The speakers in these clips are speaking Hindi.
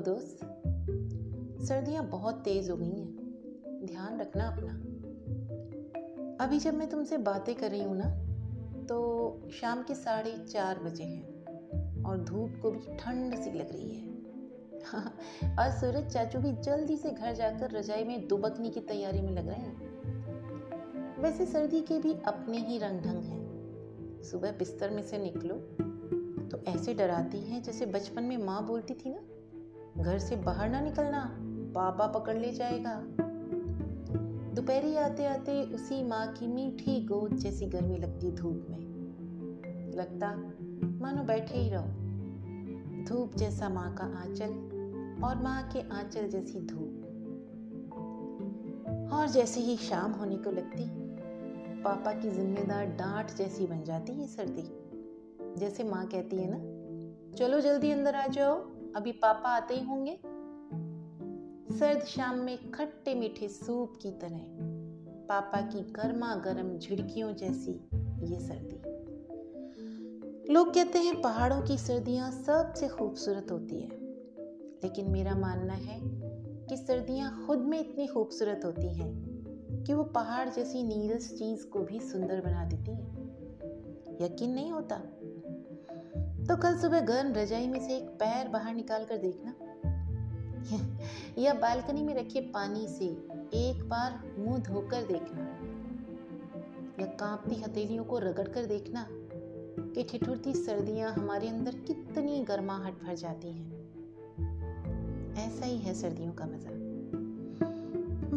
दोस्त, सर्दियाँ बहुत तेज़ हो गई हैं। ध्यान रखना अपना। अभी जब मैं तुमसे बातें कर रही हूँ ना तो शाम के साढ़े चार बजे हैं और धूप को भी ठंड सी लग रही है। और सूरज चाचू भी जल्दी से घर जाकर रजाई में दुबकने की तैयारी में लग रहे हैं। वैसे सर्दी के भी अपने ही रंग ढंग हैं। सुबह बिस्तर में से निकलो तो ऐसे डराती हैं जैसे बचपन में माँ बोलती थी ना घर से बाहर ना निकलना। पापा पकड़ ले जाएगा। दोपहरी आते आते उसी माँ की मीठी गोद जैसी गर्मी लगती धूप में। लगता, मानो बैठे ही रहो। धूप जैसा माँ का आंचल और माँ के आंचल जैसी धूप। और जैसे ही शाम होने को लगती, पापा की जिम्मेदार डांट जैसी बन जाती है सर्दी। जैसे माँ कहती है ना, चलो जल्दी अंदर आ जाओ। अभी पापा आते ही होंगे। सर्द शाम में खट्टे मीठे सूप की तरह, पापा की गर्मा गर्म झिड़कियों जैसी ये सर्दी। लोग कहते हैं पहाड़ों की सर्दियाँ सबसे खूबसूरत होती है, लेकिन मेरा मानना है कि सर्दियाँ खुद में इतनी खूबसूरत होती हैं कि वो पहाड़ जैसी नीरस चीज़ को भी सुंदर बना देती है। यकीन नहीं होता? तो कल सुबह गर्म रजाई में से एक पैर बाहर निकाल कर देखना। या बालकनी में रखे पानी से एक बार मुँह धोकर देखना। या कांपती हथेलियों को रगड़ कर देखना कि ठिठुरती सर्दियाँ हमारे अंदर कितनी गर्माहट भर जाती हैं। ऐसा ही है सर्दियों का मज़ा।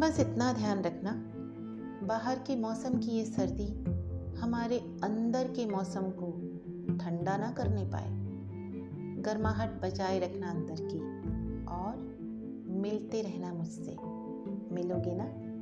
बस इतना ध्यान रखना। बाहर के मौसम की ये सर्दी हमारे अंदर के मौसम को ठंडा ना करने पाए। गर्माहट बचाए रखना अंदर की और मिलते रहना मुझसे। मिलोगे ना?